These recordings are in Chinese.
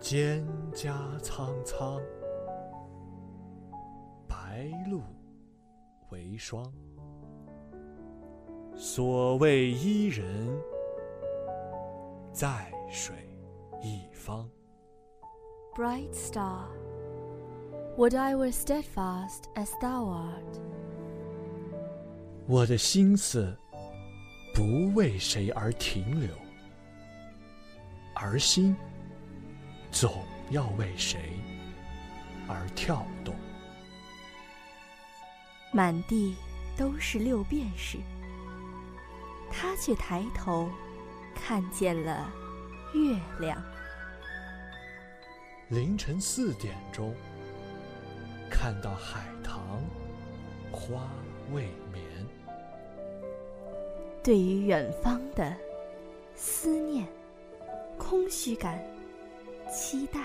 蒹葭苍苍，白露为霜。所谓伊人，在水一方。Bright star, would I were steadfast as thou art. 我的心思不为谁而停留，而心总要为谁而跳动。满地都是六便士，他却抬头看见了月亮。凌晨四点钟，看到海棠花未眠。对于远方的思念、空虚感、期待，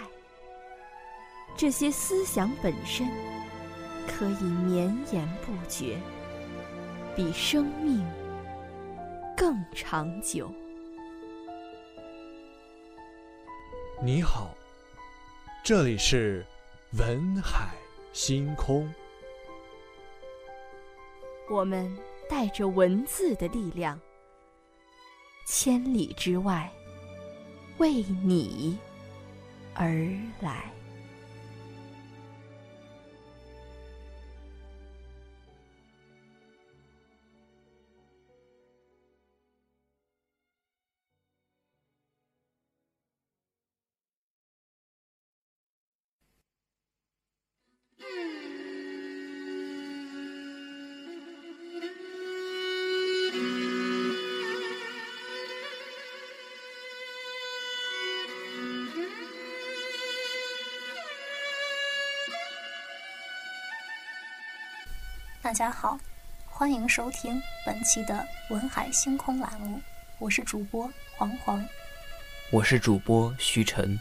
这些思想本身可以绵延不绝，比生命更长久。你好，这里是文海星空。我们带着文字的力量，千里之外，为你而来。家好，欢迎收听本期的文海星空栏目，我是主播黄黄。我是主播徐晨。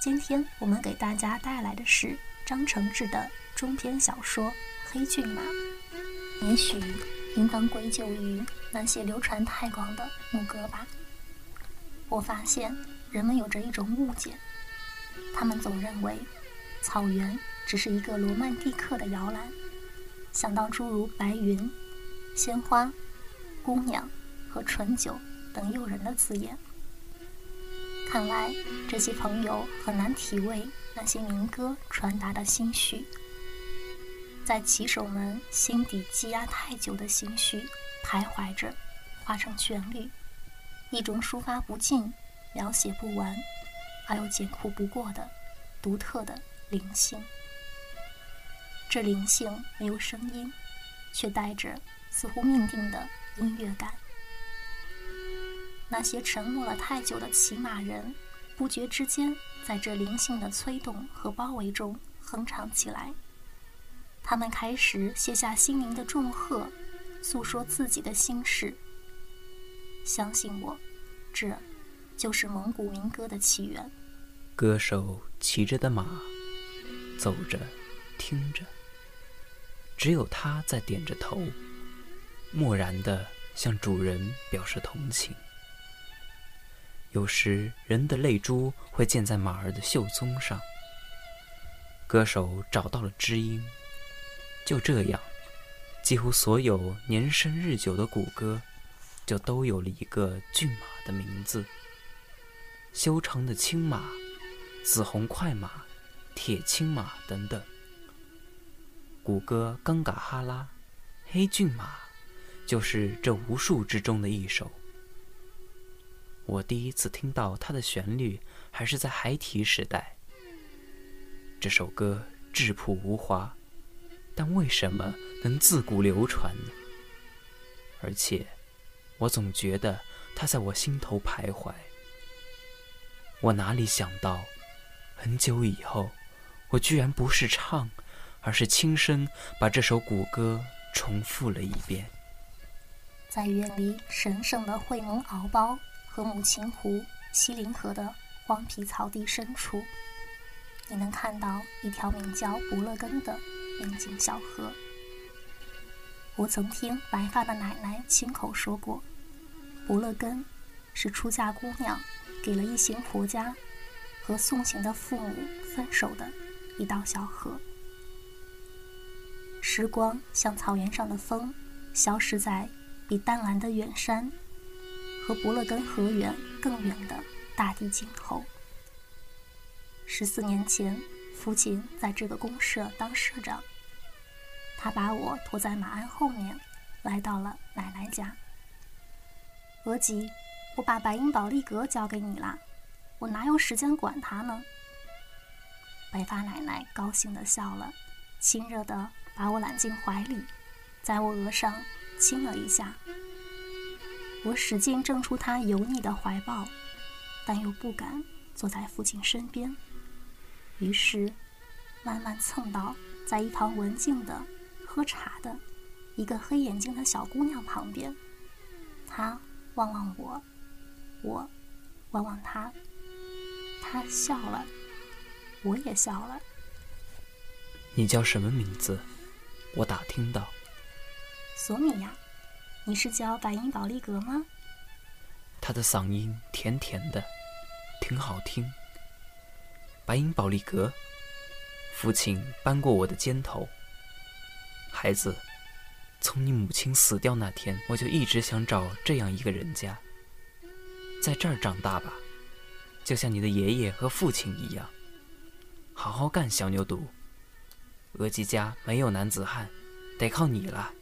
今天我们给大家带来的是张承志的中篇小说《黑骏马》。也许应当归咎于那些流传太广的牧歌吧。我发现人们有着一种误解，他们总认为草原只是一个罗曼蒂克的摇篮。想到诸如白云、鲜花、姑娘和醇酒等诱人的字眼，看来这些朋友很难体味那些民歌传达的心绪。在骑手们心底积压太久的心绪徘徊着，化成旋律，一种抒发不尽、描写不完，而又简酷不过的独特的灵性。这灵性没有声音，却带着似乎命定的音乐感。那些沉默了太久的骑马人，不觉之间在这灵性的催动和包围中哼唱起来。他们开始卸下心灵的重荷，诉说自己的心事。相信我，这就是蒙古民歌的起源。歌手骑着的马，走着，听着。只有他在点着头，漠然地向主人表示同情。有时人的泪珠会溅在马儿的袖宗上。歌手找到了知音，就这样，几乎所有年深日久的古歌，就都有了一个骏马的名字：修长的青马、紫红快马、铁青马等等。古歌《冈嘎哈拉》，黑骏马，就是这无数之中的一首。我第一次听到它的旋律，还是在孩提时代。这首歌质朴无华，但为什么能自古流传呢？而且，我总觉得它在我心头徘徊。我哪里想到，很久以后，我居然不是唱。而是轻声把这首古歌重复了一遍。在远离神圣的会蒙敖包和母亲湖、西林河的荒僻草地深处，你能看到一条名叫不勒根的宁静小河。我曾听白发的奶奶亲口说过，不勒根是出嫁姑娘给了一行婆家和送行的父母分手的一道小河。时光像草原上的风，消失在比淡蓝的远山和伯勒根河源更远的大地尽头。十四年前，父亲在这个公社当社长，他把我驮在马鞍后面，来到了奶奶家。额吉，我把白银宝利格交给你啦，我哪有时间管他呢？白发奶奶高兴地笑了，亲热地把我揽进怀里，在我额上亲了一下。我使劲挣出他油腻的怀抱，但又不敢坐在父亲身边，于是慢慢蹭到在一旁文静的喝茶的一个黑眼睛的小姑娘旁边，她。望望我，我望望他，他笑了，我也笑了。你叫什么名字？我打听到。索米娅，你是叫白银宝利格吗？他的嗓音甜甜的，挺好听。白银宝利格，父亲扳过我的肩头。孩子。从你母亲死掉那天，我就一直想找这样一个人家，在这儿长大吧，就像你的爷爷和父亲一样。好好干，小牛犊。额吉家没有男子汉，得靠你了。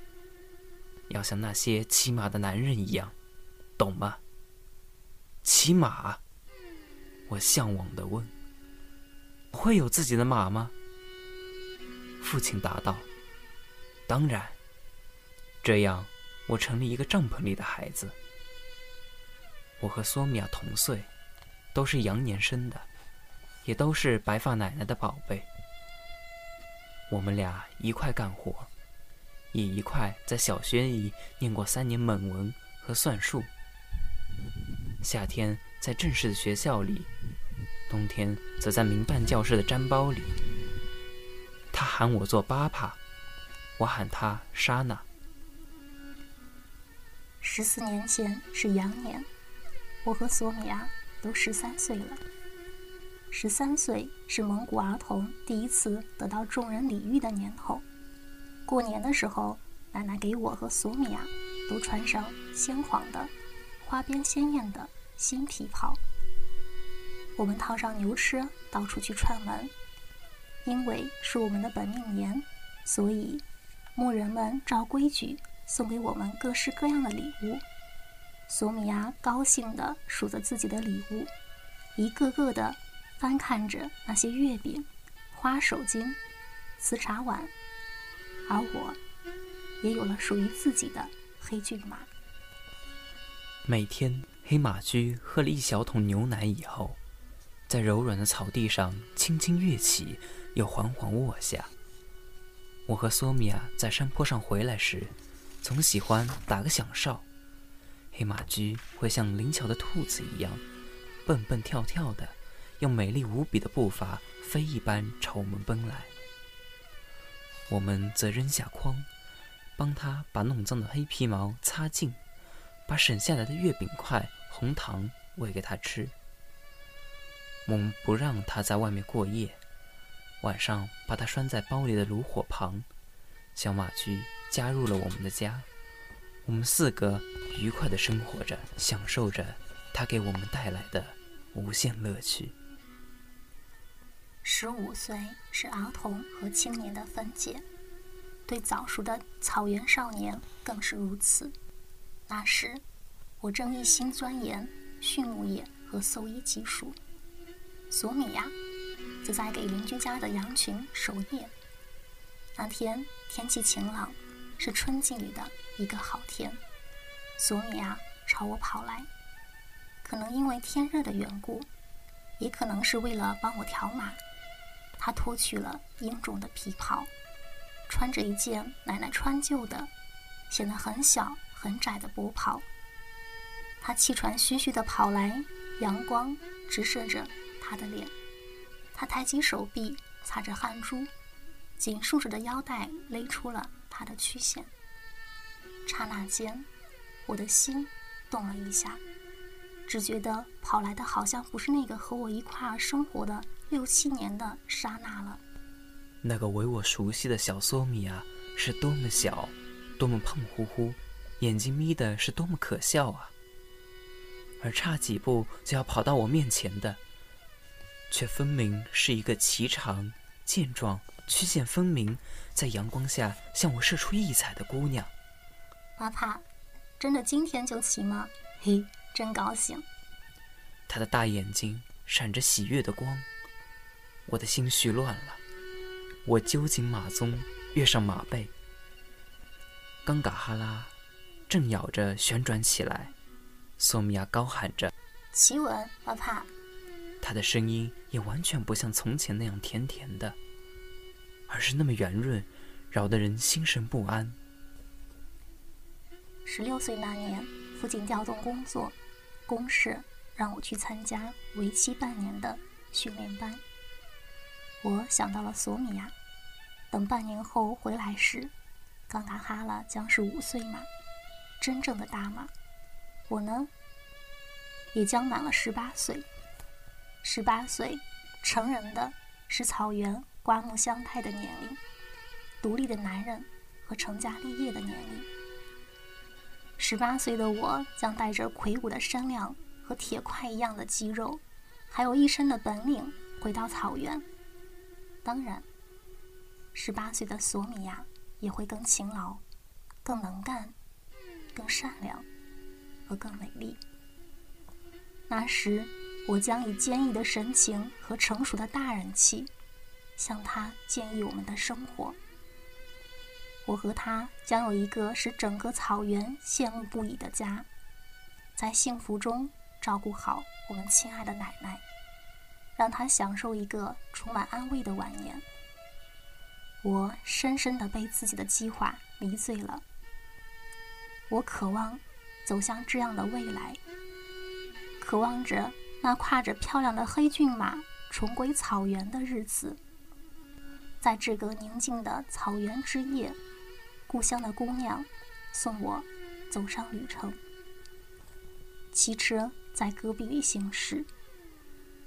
要像那些骑马的男人一样，懂吗？骑马？我向往地问。会有自己的马吗？父亲答道：“当然。”这样，我成了一个帐篷里的孩子。我和索米娅同岁，都是羊年生的，也都是白发奶奶的宝贝。我们俩一块干活，也一块在小学里念过三年蒙文和算术。夏天在正式的学校里，冬天则在民办教室的毡包里。他喊我做巴帕，我喊他莎娜。十四年前是羊年，我和索米娅都十三岁了。十三岁是蒙古儿童第一次得到众人礼遇的年头。过年的时候，奶奶给我和索米娅都穿上鲜黄的、花边鲜艳的新皮袍。我们套上牛车，到处去串门。因为是我们的本命年，所以牧人们照规矩。送给我们各式各样的礼物，索米娅高兴地数着自己的礼物，一个个的翻看着那些月饼、花手巾、瓷茶碗，而我也有了属于自己的黑骏马。每天，黑马驹喝了一小桶牛奶以后，在柔软的草地上轻轻跃起，又缓缓卧下。我和索米娅在山坡上回来时。总喜欢打个响哨，黑马驹会像灵巧的兔子一样，蹦蹦跳跳的，用美丽无比的步伐飞一般朝我们奔来。我们则扔下筐，帮他把弄脏的黑皮毛擦净，把省下来的月饼块、红糖喂给他吃。我们不让他在外面过夜，晚上把他拴在包里的炉火旁，小马驹。加入了我们的家，我们四个愉快的生活着，享受着他给我们带来的无限乐趣。十五岁是儿童和青年的分界，对早熟的草原少年更是如此。那时，我正一心钻研畜牧业和兽医技术，索米娅则在给邻居家的羊群守夜。那天天气晴朗。是春季里的一个好天，索米娅朝我跑来，可能因为天热的缘故，也可能是为了帮我调马。他脱去了臃肿的皮袍，穿着一件奶奶穿旧的、显得很小很窄的薄袍。他气喘吁吁地跑来，阳光直射着他的脸。他抬起手臂擦着汗珠，紧束着的腰带勒出了。他的曲线，刹那间，我的心动了一下。只觉得跑来的好像不是那个和我一块儿生活的六七年的莎娜了。那个为我熟悉的小索米啊是多么小，多么胖乎乎，眼睛眯的是多么可笑啊！而差几步就要跑到我面前的，却分明是一个颀长、健壮、曲线分明，在阳光下向我射出异彩的姑娘。妈帕，真的今天就骑吗？嘿，真高兴。她的大眼睛闪着喜悦的光，我的心绪乱了。我揪紧马鬃，跃上马背。冈嘎哈拉正咬着旋转起来，索米娅高喊着：“骑稳，巴帕！”他的声音也完全不像从前那样甜甜的，而是那么圆润，扰得人心神不安。十六岁那年，父亲调动工作，公事让我去参加为期半年的训练班。我想到了索米娅，等半年后回来时，冈达哈拉将是五岁马，真正的大马。我呢，也将满了十八岁。十八岁，成人的是草原刮目相看的年龄，独立的男人和成家立业的年龄。十八岁的我将带着魁梧的身量和铁块一样的肌肉，还有一身的本领，回到草原。当然，十八岁的索米娅也会更勤劳、更能干、更善良和更美丽。那时，我将以坚毅的神情和成熟的大人气，向她建议我们的生活。我和她将有一个使整个草原羡慕不已的家，在幸福中照顾好我们亲爱的奶奶。让他享受一个充满安慰的晚年。我深深的被自己的计划迷醉了。我渴望走向这样的未来，渴望着那跨着漂亮的黑骏马重归草原的日子。在这个宁静的草原之夜，故乡的姑娘送我走上旅程。骑车在戈壁里行驶。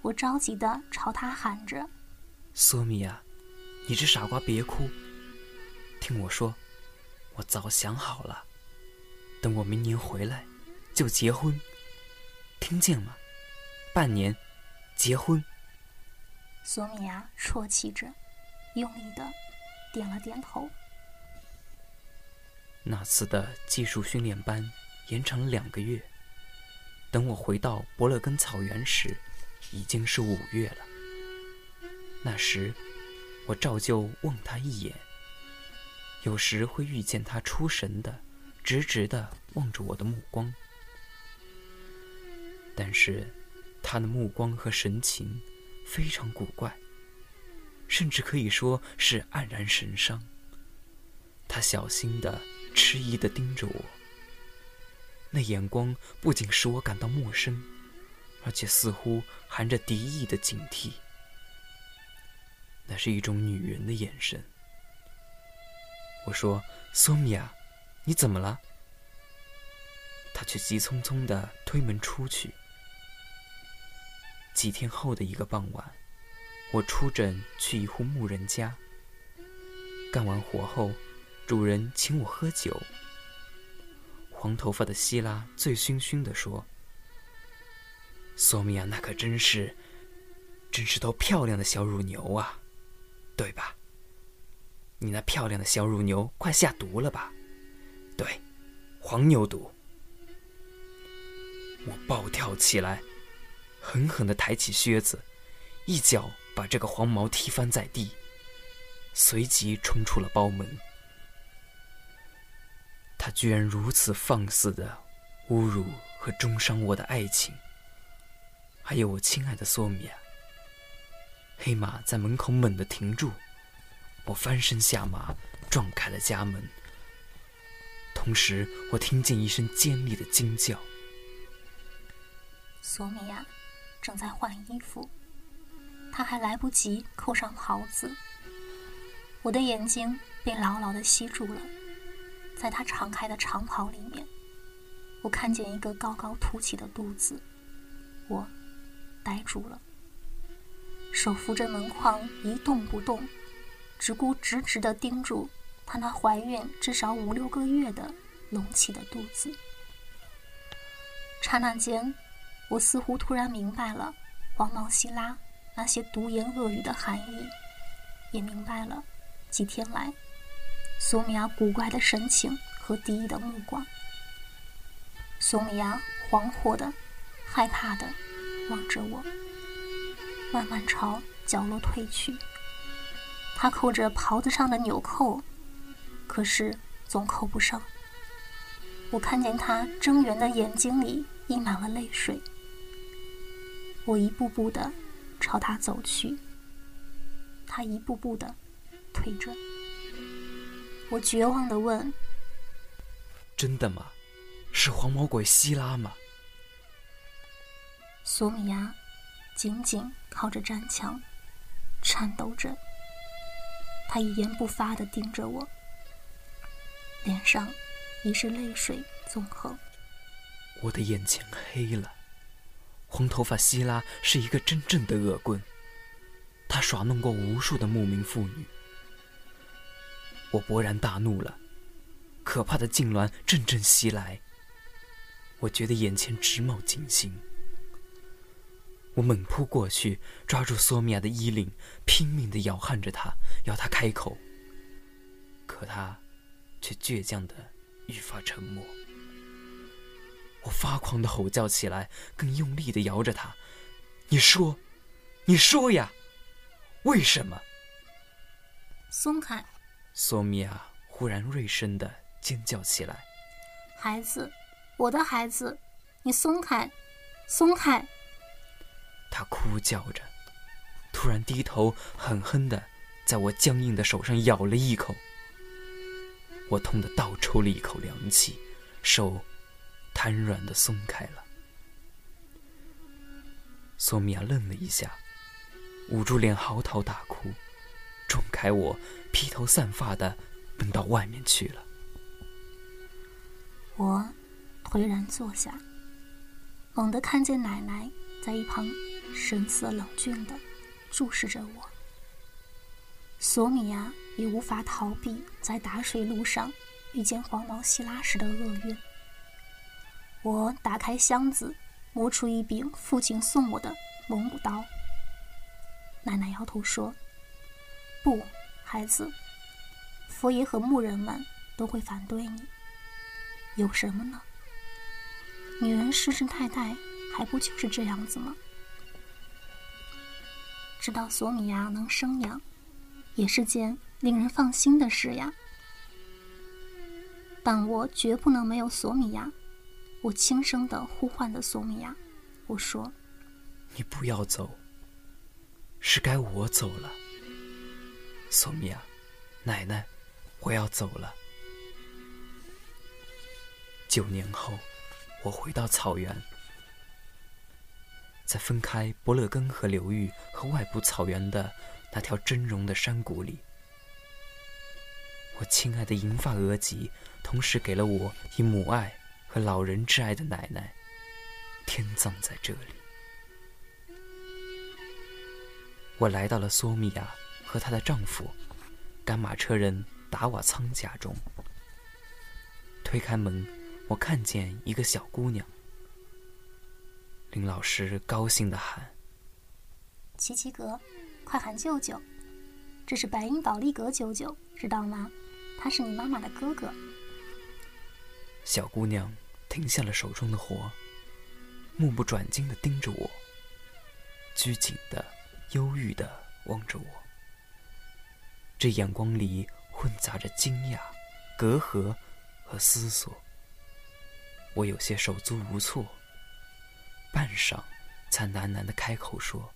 我着急地朝他喊着：“索米娅，你这傻瓜，别哭！听我说，我早想好了，等我明年回来就结婚，听见吗？半年，结婚。”索米娅啜泣着，用力的点了点头。那次的技术训练班延长了两个月，等我回到伯勒根草原时。已经是五月了。那时，我照旧望他一眼，有时会遇见他出神的、直直的望着我的目光。但是，他的目光和神情非常古怪，甚至可以说是黯然神伤。他小心的、迟疑的盯着我，那眼光不仅使我感到陌生。而且似乎含着敌意的警惕，那是一种女人的眼神。我说：“索米娅，你怎么了？”她却急匆匆的推门出去。几天后的一个傍晚，我出诊去一户牧人家。干完活后，主人请我喝酒。黄头发的希拉醉醺醺地说。索米娅，那可真是，真是头漂亮的小乳牛啊，对吧？你那漂亮的小乳牛快下毒了吧？对，黄牛毒。我暴跳起来，狠狠的抬起靴子，一脚把这个黄毛踢翻在地，随即冲出了包门。他居然如此放肆的侮辱和中伤我的爱情。还有我亲爱的索米亚。黑马在门口猛地停住，我翻身下马，撞开了家门。同时，我听见一声尖利的惊叫。索米亚正在换衣服，她还来不及扣上袍子。我的眼睛被牢牢的吸住了，在她敞开的长袍里面，我看见一个高高凸起的肚子。我呆住了，手扶着门框一动不动，只顾直直地盯住她那怀孕至少五六个月的隆起的肚子。刹那间，我似乎突然明白了黄毛希拉那些毒言恶语的含义，也明白了几天来索米娅古怪的神情和敌意的目光。索米娅惶惑的、害怕的望着我，慢慢朝角落退去。他扣着袍子上的纽扣，可是总扣不上。我看见他睁圆的眼睛里溢满了泪水。我一步步的朝他走去，他一步步的退着。我绝望的问：“真的吗？”是黄毛鬼希拉吗？索米娅紧紧靠着战墙，颤抖着。她一言不发的盯着我，脸上已是泪水纵横。我的眼前黑了。红头发希拉是一个真正的恶棍，他耍弄过无数的牧民妇女。我勃然大怒了，可怕的痉挛阵阵袭来。我觉得眼前直冒金星，我猛扑过去，抓住索米娅的衣领，拼命的摇撼着她，要她开口。可她却倔强的愈发沉默。我发狂的吼叫起来，更用力的摇着她：“你说，你说呀，为什么？”松开！索米娅忽然锐声的尖叫起来：“孩子！”我的孩子，你松开，松开！他哭叫着，突然低头，狠狠的在我僵硬的手上咬了一口。我痛得倒抽了一口凉气，手瘫软的松开了。索米娅愣了一下，捂住脸嚎啕大哭，撞开我，披头散发的奔到外面去了。我。颓然坐下，猛地看见奶奶在一旁神色冷峻的注视着我。索米娅也无法逃避在打水路上遇见黄毛希拉时的厄运。我打开箱子，摸出一柄父亲送我的蒙古刀。奶奶摇头说：“不，孩子，佛爷和牧人们都会反对你。有什么呢？”女人世世代代还不就是这样子吗？知道索米娅能生养，也是件令人放心的事呀。但我绝不能没有索米娅。我轻声的呼唤着索米娅，我说：“你不要走，是该我走了。”索米娅，奶奶，我要走了。九年后。我回到草原，在分开伯勒根河流域和外部草原的那条峥嵘的山谷里，我亲爱的银发额吉，同时给了我以母爱和老人挚爱的奶奶，天葬在这里。我来到了索米娅和她的丈夫赶马车人达瓦仓家中，推开门。我看见一个小姑娘，林老师高兴的喊：“琪琪格，快喊舅舅！这是白银宝利格舅舅，知道吗？他是你妈妈的哥哥。”小姑娘停下了手中的活，目不转睛的盯着我，拘谨的、忧郁的望着我，这眼光里混杂着惊讶、隔阂和思索。我有些手足无措，半晌，才喃喃的开口说：“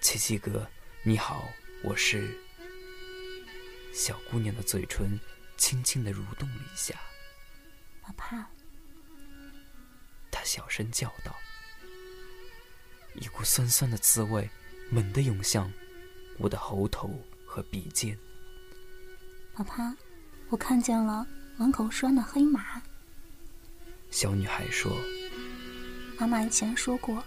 七七哥，你好，我是。”小姑娘的嘴唇轻轻的蠕动了一下。我怕。她小声叫道。一股酸酸的滋味猛地涌向我的喉头和鼻尖。爸爸，我看见了门口拴的黑马。小女孩说：“妈妈以前说过，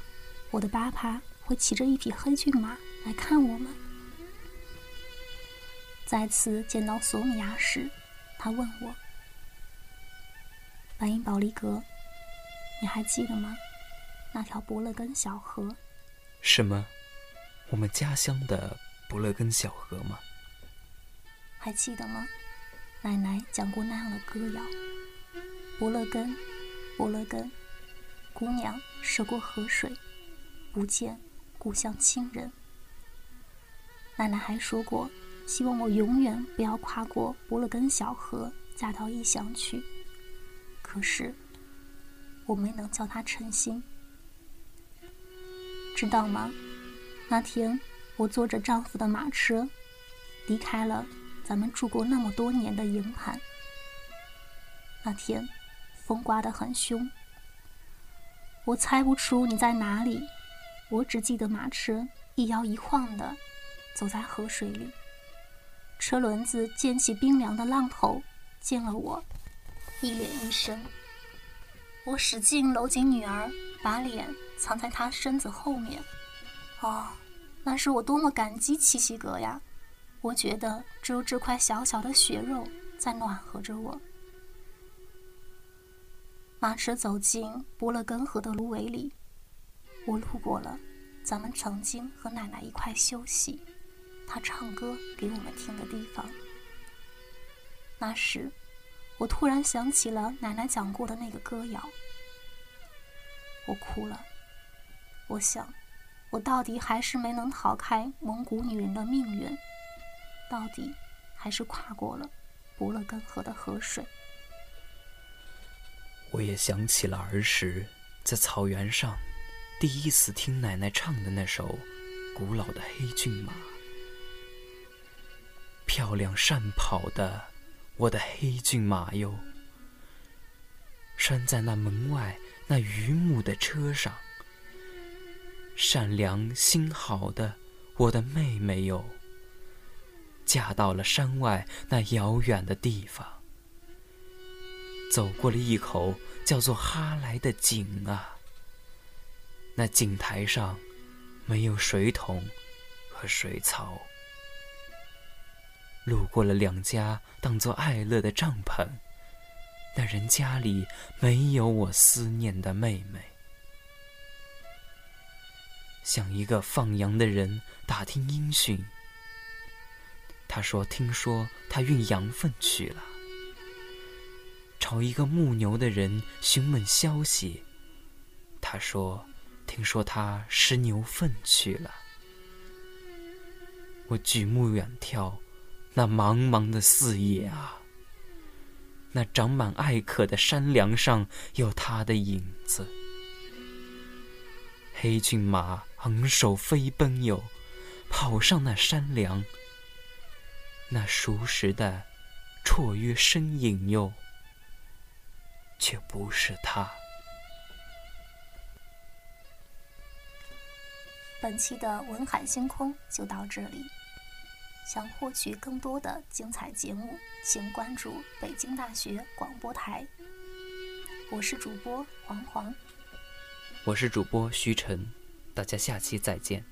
我的爸爸会骑着一匹黑骏马来看我们。再次见到索米亚时，他问我：“白银宝利格，你还记得吗？那条伯乐根小河？什么？我们家乡的伯乐根小河吗？还记得吗？奶奶讲过那样的歌谣：伯乐根，伯乐根。”姑娘涉过河水，不见故乡亲人。奶奶还说过，希望我永远不要跨过伯勒根小河，嫁到异乡去。可是，我没能叫她成心。知道吗？那天我坐着丈夫的马车，离开了咱们住过那么多年的营盘。那天，风刮得很凶。我猜不出你在哪里，我只记得马车一摇一晃的走在河水里，车轮子溅起冰凉的浪头，溅了我一脸一身。我使劲搂紧女儿，把脸藏在她身子后面。哦，那是我多么感激七夕阁呀！我觉得只有这块小小的血肉在暖和着我。马驰走进伯勒根河的芦苇里，我路过了咱们曾经和奶奶一块休息，她唱歌给我们听的地方。那时，我突然想起了奶奶讲过的那个歌谣，我哭了。我想，我到底还是没能逃开蒙古女人的命运，到底还是跨过了伯勒根河的河水。我也想起了儿时在草原上第一次听奶奶唱的那首古老的黑骏马，漂亮善跑的我的黑骏马哟，拴在那门外那榆木的车上，善良心好的我的妹妹哟，嫁到了山外那遥远的地方。走过了一口叫做哈莱的井啊，那井台上没有水桶和水槽。路过了两家当做爱乐的帐篷，那人家里没有我思念的妹妹。向一个放羊的人打听音讯，他说：“听说他运羊粪去了。”找一个牧牛的人询问消息，他说：“听说他拾牛粪去了。”我举目远眺，那茫茫的四野啊，那长满艾可的山梁上有他的影子。黑骏马昂首飞奔哟，跑上那山梁，那熟识的绰约身影哟。却不是他。本期的文海星空就到这里。想获取更多的精彩节目，请关注北京大学广播台。我是主播黄黄，我是主播徐晨，大家下期再见。